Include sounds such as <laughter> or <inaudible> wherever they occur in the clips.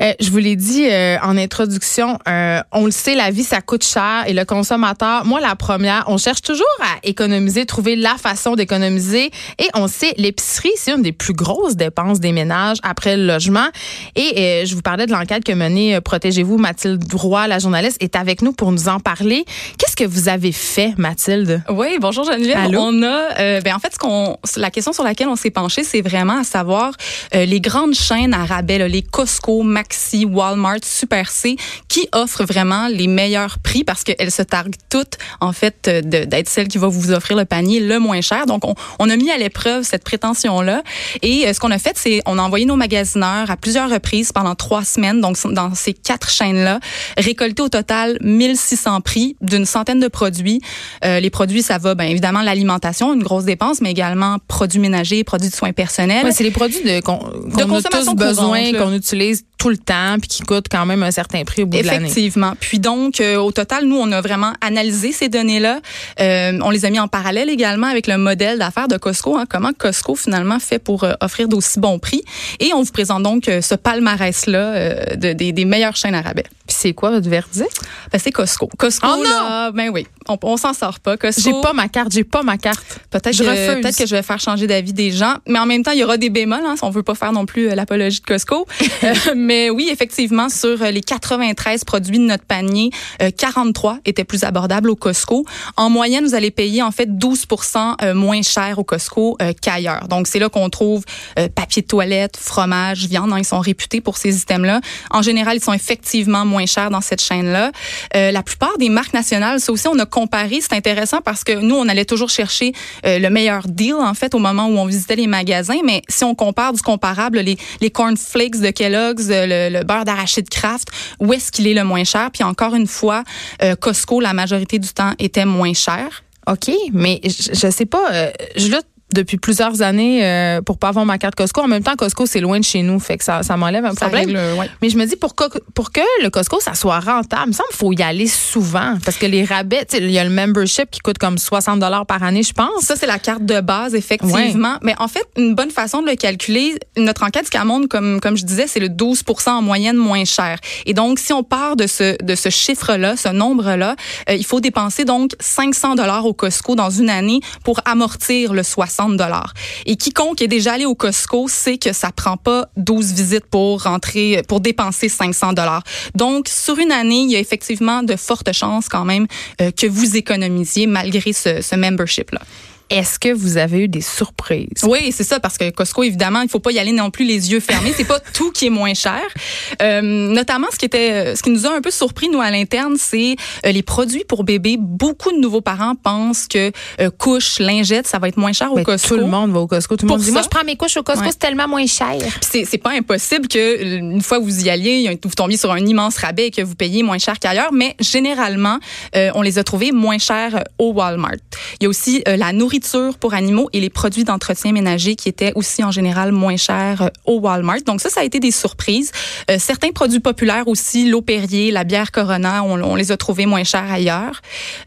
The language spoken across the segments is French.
Euh, je vous l'ai dit euh, en introduction, euh, on le sait, la vie, ça coûte cher et le consommateur, moi la première, on cherche toujours à économiser, trouver la façon d'économiser et on sait, l'épicerie, c'est une des plus grosses dépenses des ménages après le logement. Et je vous parlais de l'enquête que menée Protégez-vous, Mathilde Roy, la journaliste, est avec nous pour nous en parler. Qu'est-ce que vous avez fait, Mathilde? Oui, bonjour Geneviève. On a, ben en fait, ce qu'on, la question sur laquelle on s'est penché, c'est vraiment à savoir les grandes chaînes à rabais, les Costco, Maxi, Walmart, Super C, qui offrent vraiment les meilleurs prix parce qu'elles se targuent toutes, en fait, d'être celles qui vont vous offrir le panier le moins cher. Donc, on, on a mis à l'épreuve cette prétention-là. Et euh, ce qu'on a fait, c'est on a envoyé nos magasineurs à plusieurs reprises pendant trois semaines, donc dans ces quatre chaînes-là, récolter au total 1600 prix d'une centaine de produits. Euh, les produits, ça va, bien évidemment, l'alimentation, une grosse dépense, mais également produits ménagers, produits de soins personnels. Ouais, c'est les produits de, qu'on, a tous besoin, qu'on utilise tout le temps puis qui coûte quand même un certain prix au bout de l'année. Effectivement. Puis donc, euh, au total, nous, on a vraiment analysé ces données-là. Euh, on les a mis en parallèle également avec le modèle d'affaires de Costco. Hein, comment Costco finalement fait pour euh, offrir d'aussi bons prix. Et on vous présente donc ce palmarès-là de, des, des meilleures chaînes à rabais. Puis c'est quoi votre verdict? Ben, c'est Costco. Costco, oh là, ben oui, on, on s'en sort pas. Costco. J'ai pas ma carte, j'ai pas ma carte. Peut-être que, peut-être que je vais faire changer d'avis des gens. Mais en même temps, il y aura des bémols. Hein, on veut pas faire non plus l'apologie de Costco. <laughs> Mais oui, effectivement, sur euh, les 93 produits de notre panier, 43 euh, étaient plus abordables au Costco. En moyenne, vous allez payer en fait 12% euh, moins cher au Costco qu'ailleurs. Donc, c'est là qu'on trouve papier de toilette, fromage, viande. Hein, ils sont réputés pour ces items-là. En général, ils sont effectivement moins chers dans cette chaîne-là. la plupart des marques nationales, ça aussi, on a comparé. C'est intéressant parce que nous, on allait toujours chercher le meilleur deal, en fait, au moment où on visitait les magasins. Mais si on compare du comparable, les cornflakes de Kellogg's, le, beurre d'arachide Kraft, où est-ce qu'il est le moins cher? Puis encore une fois, euh, Costco, la majorité du temps, était moins cher. OK, mais je, je sais pas, euh, je depuis plusieurs années euh, pour pas avoir ma carte Costco. En même temps, Costco, c'est loin de chez nous, fait que ça, ça m'enlève un problème. Mais je me dis, pour que, pour que le Costco, ça soit rentable, il me semble qu'il faut y aller souvent. Parce que les rabais, il y a le membership qui coûte comme 60 par année, je pense. Ça, c'est la carte de base, effectivement. Mais en fait, une bonne façon de le calculer, notre enquête, ce qu'elle montre, comme, comme je disais, c'est le 12 en moyenne moins cher. Et donc, si on part de ce, de ce chiffre-là, ce nombre-là, euh, il faut dépenser donc 500 au Costco dans une année pour amortir le 60 Et quiconque est déjà allé au Costco sait que ça prend pas 12 visites pour rentrer, pour dépenser 500 dollars. Donc, sur une année, il y a effectivement de fortes chances quand même euh, que vous économisiez malgré ce, ce membership-là. Est-ce que vous avez eu des surprises? Oui, c'est ça, parce que Costco, évidemment, il faut pas y aller non plus les yeux fermés. c'est pas tout qui est moins cher. Euh, notamment, ce qui était, ce qui nous a un peu surpris, nous, à l'interne, c'est euh, les produits pour bébés. Beaucoup de nouveaux parents pensent que euh, couches, lingettes, ça va être moins cher au Costco. Tout le monde va au Costco. Tout le monde dit, moi, je prends mes couches au Costco, c'est tellement moins cher. C'est, c'est pas impossible que, une fois que vous y alliez, vous tombiez sur un immense rabais et que vous payiez moins cher qu'ailleurs, mais généralement, on les a trouvés moins chers au Walmart. Il y a aussi la nourriture pour animaux et les produits d'entretien ménager qui étaient aussi en général moins chers euh, au Walmart. Donc ça, ça a été des surprises. Euh, certains produits populaires aussi, l'eau Perrier, la bière Corona, on, les a trouvés moins chers ailleurs.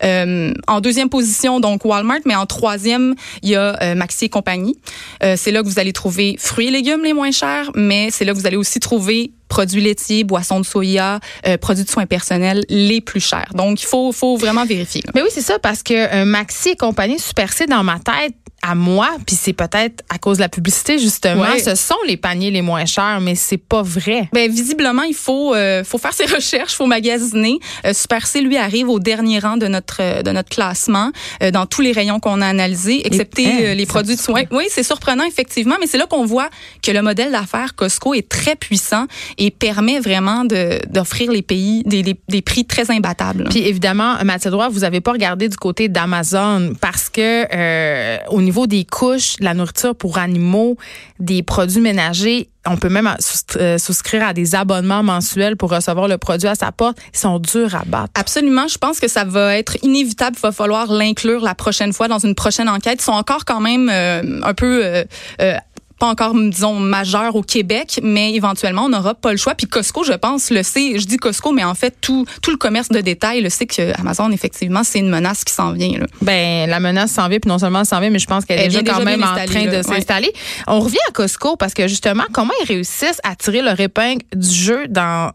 Euh, en deuxième position, donc Walmart, mais en troisième, il y a Maxi et compagnie. c'est là que vous allez trouver fruits et légumes les moins chers, mais c'est là que vous allez aussi trouver produits laitiers, boissons de soya, euh, produits de soins personnels les plus chers. Donc, il faut, faut vraiment vérifier. Mais oui, c'est ça, parce que Maxi et compagnie Super C, dans ma tête, à moi, puis c'est peut-être à cause de la publicité justement, ce sont les paniers les moins chers, mais c'est pas vrai. Ben visiblement, il faut euh, faut faire ses <laughs> recherches, faut magasiner. Euh, Super C lui arrive au dernier rang de notre euh, de notre classement euh, dans tous les rayons qu'on a analysés, excepté les produits de soins. Oui, c'est surprenant effectivement, mais c'est là qu'on voit que le modèle d'affaires Costco est très puissant et permet vraiment d'offrir les pays des, des, des, prix très imbattables. Puis évidemment, Mathieu Droit, vous avez pas regardé du côté d'Amazon parce que au niveau des couches, de la nourriture pour animaux, des produits ménagers, on peut même euh, souscrire à des abonnements mensuels pour recevoir le produit à sa porte. Ils sont durs à battre. Absolument. Je pense que ça va être inévitable. Il va falloir l'inclure la prochaine fois dans une prochaine enquête. Ils sont encore quand même euh, un peu euh, pas encore, disons, majeur au Québec, mais éventuellement, on n'aura pas le choix. Puis Costco, je pense, le sait. Je dis Costco, mais en fait, tout, tout le commerce de détail le sait que Amazon, effectivement, c'est une menace qui s'en vient. Là. Ben, la menace s'en vient, puis non seulement s'en vient, mais je pense qu'elle est déjà, quand même en train de s'installer. On revient à Costco parce que justement, comment ils réussissent à tirer leur épingle du jeu dans,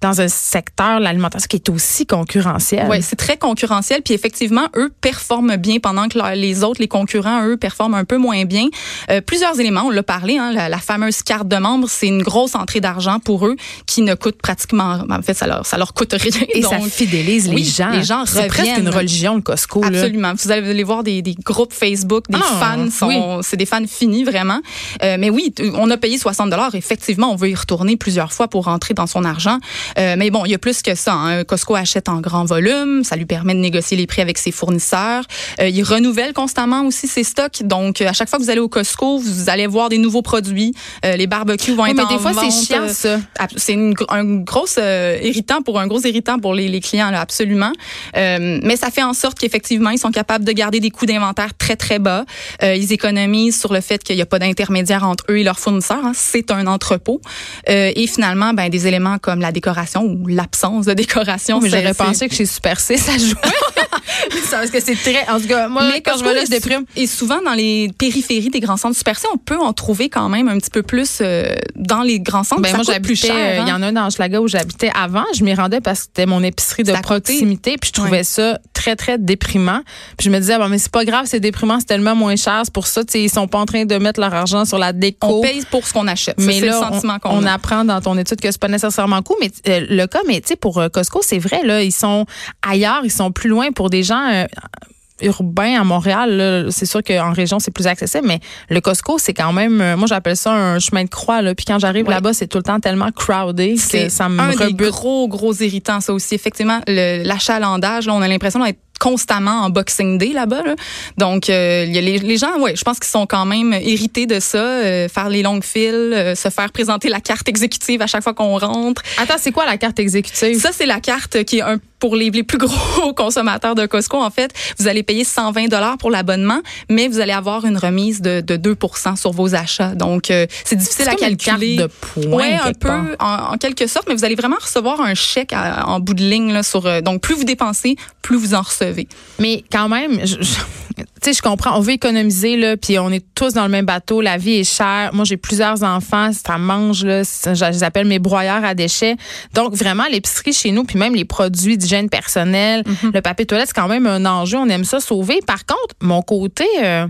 dans un secteur, l'alimentation, qui est aussi concurrentiel? Oui, c'est très concurrentiel. Puis effectivement, eux performent bien pendant que les autres, les concurrents, eux, performent un peu moins bien. Euh, plusieurs éléments, on l'a parlé, hein, la, fameuse carte de membre, c'est une grosse entrée d'argent pour eux qui ne coûte pratiquement, en fait, ça leur, ça leur coûte rien. Et ça fidélise les gens. Les gens C'est presque une religion, le Costco. Absolument. Vous allez voir des, des groupes Facebook, des ah, fans, sont, c'est des fans finis vraiment. Euh, mais oui, on a payé 60 dollars. Effectivement, on veut y retourner plusieurs fois pour rentrer dans son argent. Euh, mais bon, il y a plus que ça. Hein. Costco achète en grand volume, ça lui permet de négocier les prix avec ses fournisseurs. Euh, il renouvelle constamment aussi ses stocks. Donc, à chaque fois que vous allez au Costco, vous allez voir des nouveaux produits. les barbecues vont être mais des fois, c'est chiant, ça. C'est un gros irritant pour un gros irritant pour les, les clients, là, absolument. mais ça fait en sorte qu'effectivement, ils sont capables de garder des coûts d'inventaire très, très bas. ils économisent sur le fait qu'il n'y a pas d'intermédiaire entre eux et leurs fournisseurs. Hein. C'est un entrepôt. Euh, et finalement, ben, des éléments comme la décoration ou l'absence de décoration. mais j'aurais pensé que chez Super C, ça jouait. <laughs> <laughs> Parce que c'est très. En tout cas, moi, mais quand je vais là, je déprime. Et souvent, dans les périphéries des grands centres Super C, on peut en trouver quand même un petit peu plus euh, dans les grands centres. Ben, moi, j'habitais. Euh, il y hein. en a un dans Schlaga où j'habitais avant. Je m'y rendais parce que c'était mon épicerie de proximité. Puis je trouvais ça très, très déprimant. Puis je me disais, bon, mais c'est pas grave, c'est déprimant, c'est tellement moins cher. C'est pour ça, tu sais, ils sont pas en train de mettre leur argent sur la déco. On paye pour ce qu'on achète. Mais là, le sentiment on, on apprend dans ton étude que c'est pas nécessairement cool. Mais euh, le cas, mais tu sais, pour Costco, c'est vrai, là, ils sont ailleurs, ils sont plus loin pour des gens urbain à Montréal, c'est sûr qu'en région, c'est plus accessible, mais le Costco, c'est quand même, euh, moi, j'appelle ça un chemin de croix. Là. Puis quand j'arrive là-bas, c'est tout le temps tellement crowded que ça me un rebute. Des gros, gros irritant, ça aussi. Effectivement, l'achalandage, on a l'impression d'être constamment en Boxing Day là-bas. Donc, euh, y a les, les, gens, ouais, je pense qu'ils sont quand même hérités de ça, euh, faire les longues files, se faire présenter la carte exécutive à chaque fois qu'on rentre. Attends, c'est quoi la carte exécutive? Ça, c'est la carte qui est un pour les, les, plus <laughs> gros consommateurs de Costco, en fait, vous allez payer 120 dollars pour l'abonnement, mais vous allez avoir une remise de, de 2% sur vos achats. Donc, euh, c'est difficile à calculer. Une carte de points. Ouais, un peu, en, quelque sorte, mais vous allez vraiment recevoir un chèque en bout de ligne là, sur. Euh, donc, plus vous dépensez, plus vous en recevez. Mais quand même, je, tu sais, je comprends. On veut économiser là, puis on est tous dans le même bateau. La vie est chère. Moi, j'ai plusieurs enfants. Ça mange là. Je les appelle mes broyeurs à déchets. Donc, vraiment, l'épicerie chez nous, puis même les produits d'hygiène personnelle, mhm. le papier toilette, c'est quand même un enjeu. On aime ça sauver. Par contre, mon côté euh,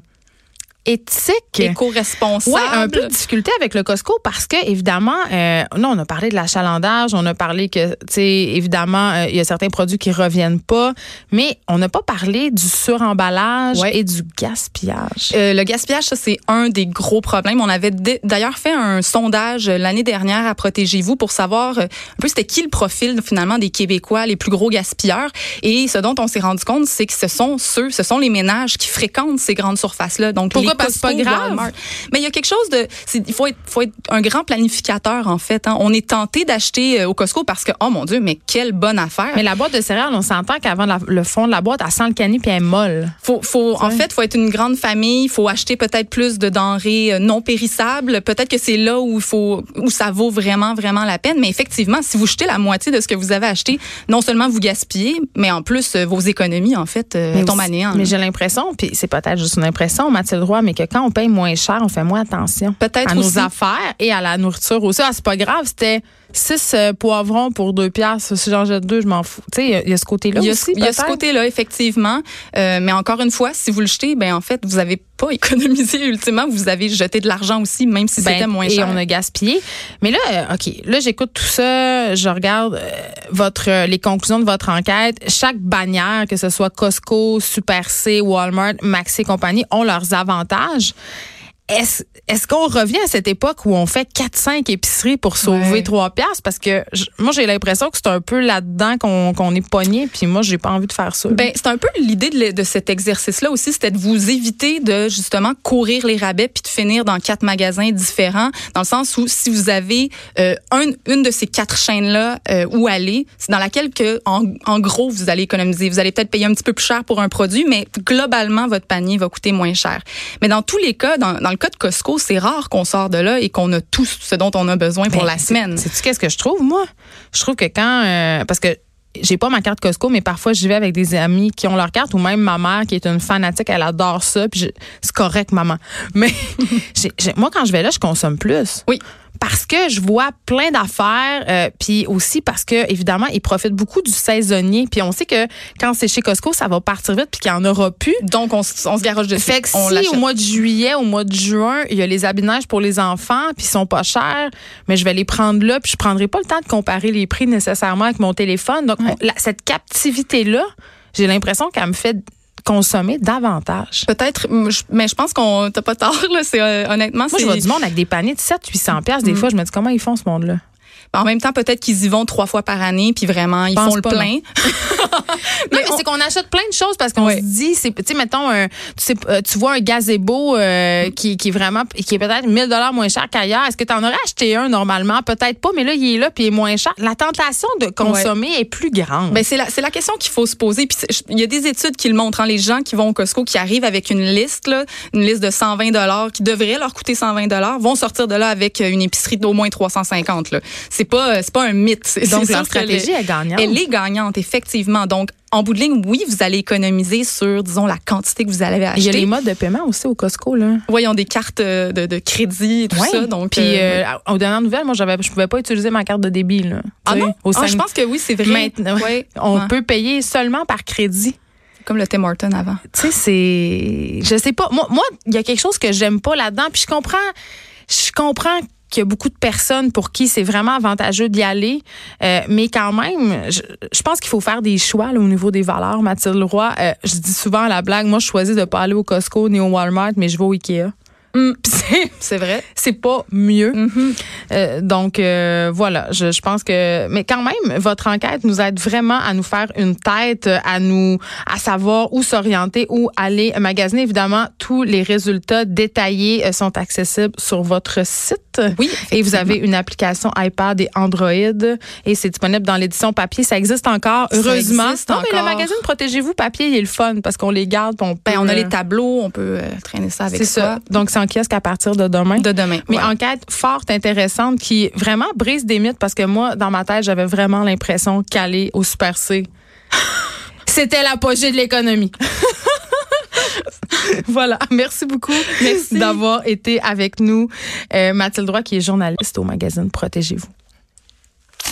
éthique. Éco-responsable. Ouais, un peu de difficulté avec le Costco parce que, évidemment, euh, non, on a parlé de l'achalandage, on a parlé que, tu sais, évidemment, euh, il y a certains produits qui reviennent pas, mais on n'a pas parlé du suremballage et du gaspillage. Euh, le gaspillage, ça, c'est un des gros problèmes. On avait d'ailleurs fait un sondage l'année dernière à Protégez-vous pour savoir un peu c'était qui le profil, finalement, des Québécois les plus gros gaspilleurs. Et ce dont on s'est rendu compte, c'est que ce sont ceux, ce sont les ménages qui fréquentent ces grandes surfaces-là. Donc, c'est pas grave. Mais il y a quelque chose de, il faut être, faut être un grand planificateur en fait. Hein. On est tenté d'acheter euh, au Costco parce que oh mon dieu, mais quelle bonne affaire. Mais la boîte de céréales, on s'entend qu'avant le fond de la boîte, elle sent le canis puis elle est molle. Faut, faut, en fait, faut être une grande famille. Faut acheter peut-être plus de denrées euh, non périssables. Peut-être que c'est là où il faut, où ça vaut vraiment, vraiment la peine. Mais effectivement, si vous jetez la moitié de ce que vous avez acheté, non seulement vous gaspillez, mais en plus euh, vos économies en fait tombent à néant. Mais j'ai l'impression, puis c'est peut-être juste une impression, Mathilde Roy, mais que quand on paye moins cher, on fait moins attention. Peut-être à nos affaires et à la nourriture aussi. Ah, c'est pas grave, c'était six euh, poivrons pour deux piastres. Si j'en jette deux, je m'en fous. Tu sais, il y, a ce côté-là aussi. Il y a ce côté-là, effectivement. Euh, mais encore une fois, si vous le jetez, ben en fait, vous avez pas économisé <laughs> ultimement. Vous avez jeté de l'argent aussi, même si c'était ben, moins cher. Et on a gaspillé. Mais là, euh, OK, là, j'écoute tout ça. Je regarde votre les conclusions de votre enquête. Chaque bannière, que ce soit Costco, Super C, Walmart, Maxi et compagnie, ont leurs avantages. Est-ce est qu'on revient à cette époque où on fait 4-5 épiceries pour sauver 3 piastres? Parce que moi, j'ai l'impression que c'est un peu là-dedans qu'on est pogné, puis moi, j'ai pas envie de faire ça. Ben, c'est un peu l'idée de, de, cet exercice-là aussi, c'était de vous éviter de justement courir les rabais puis de finir dans quatre magasins différents, dans le sens où si vous avez euh, un, une de ces quatre chaînes-là euh, où aller, c'est dans laquelle que, en, en, gros, vous allez économiser. Vous allez peut-être payer un petit peu plus cher pour un produit, mais globalement, votre panier va coûter moins cher. Mais dans tous les cas, dans, dans le cas de Costco, c'est rare qu'on sort de là et qu'on a tout ce dont on a besoin pour Ben, la c'est- semaine. Sais-tu qu'est-ce que je trouve, moi? Je trouve que quand. euh, parce que j'ai pas ma carte Costco, mais parfois j'y vais avec des amis qui ont leur carte ou même ma mère qui est une fanatique, elle adore ça. Puis c'est correct, maman. Mais <laughs> j'ai- moi, quand je vais là, je consomme plus. Oui. Parce que je vois plein d'affaires, euh, puis aussi parce que évidemment ils profitent beaucoup du saisonnier. Puis on sait que quand c'est chez Costco, ça va partir vite, puis qu'il y en aura plus. Donc, on, on se garoche dessus. Fait que on si au mois de juillet, au mois de juin, il y a les habits de neige pour les enfants, puis ils sont pas chers, mais je vais les prendre là, puis je prendrai pas le temps de comparer les prix nécessairement avec mon téléphone. Donc, on- la- cette captivité-là, j'ai l'impression qu'elle me fait consommer davantage. Peut-être, mais je pense qu'on t'as pas tort là. C'est euh, honnêtement, Moi, je vois du monde avec des paniers de 7 800 pièces Des fois, je me dis comment ils font ce monde-là? En même temps, peut-être qu'ils y vont trois fois par année, puis vraiment, ils Pense font le pas, plein. <laughs> Non, mais, on- c'est qu'on achète plein de choses parce qu'on se dit, c'est, tu sais, mettons, un, tu, sais, euh, tu vois un gazebo euh, qui, qui est vraiment, qui est peut-être 1000 dollars moins cher qu'ailleurs. Est-ce que tu en aurais acheté un normalement? Peut-être pas, mais là, il est là puis il est moins cher. La tentation de consommer est plus grande. Ben c'est la c'est la question qu'il faut se poser. Puis il y a des études qui le montrent. hein, les gens qui vont au Costco, qui arrivent avec une liste, là, une liste de 120 dollars, qui devrait leur coûter 120 dollars, vont sortir de là avec une épicerie d'au moins 350. Là. C'est pas c'est pas un mythe. C'est- Donc, leur stratégie est gagnante. Elle est gagnante, effectivement. Donc en bout de ligne, oui, vous allez économiser sur, disons, la quantité que vous allez acheter. Il y a les modes de paiement aussi au Costco, là. Voyons des cartes euh, de, de crédit et tout Ouais. ça. Donc, Puis, euh, euh, aux dernières nouvelles, moi, j'avais, je pouvais pas utiliser ma carte de débit, là. ah non? Au Ah, je pense que oui, c'est vrai. Maintenant, Ouais. on Ouais. peut payer seulement par crédit. Comme le Tim Horton avant. tu sais, c'est. Je sais pas. Moi, moi, il y a quelque chose que j'aime pas là-dedans. Puis je comprends. Je comprends qu'il y a beaucoup de personnes pour qui c'est vraiment avantageux d'y aller. Euh, mais quand même, je, je pense qu'il faut faire des choix là, au niveau des valeurs. Mathilde Roy, euh, je dis souvent à la blague, moi, je choisis de pas aller au Costco ni au Walmart, mais je vais au Ikea. Mm. C'est- vrai. c'est pas mieux. Mhm. Euh, donc euh, voilà, je, je pense que mais quand même votre enquête nous aide vraiment à nous faire une tête, à nous à savoir où s'orienter, où aller magasiner évidemment tous les résultats détaillés euh, sont accessibles sur votre site. Oui. Et vous avez une application iPad et Android et c'est disponible dans l'édition papier, ça existe encore Ça heureusement. existe non mais le encore. magazine Protégez-vous papier, il est le fun parce qu'on les garde, on peut, Ben, on a les tableaux, on peut euh, traîner ça avec ça. Donc c'est en kiosque à partir de demain. De demain. Mais Ouais. enquête fort intéressante qui vraiment brise des mythes parce que moi, dans ma tête, j'avais vraiment l'impression qu'aller au Super C, <laughs> c'était l'apogée de l'économie. <laughs> voilà. Merci beaucoup Merci. d'avoir été avec nous. Euh, Mathilde Roy, qui est journaliste au magazine Protégez-vous.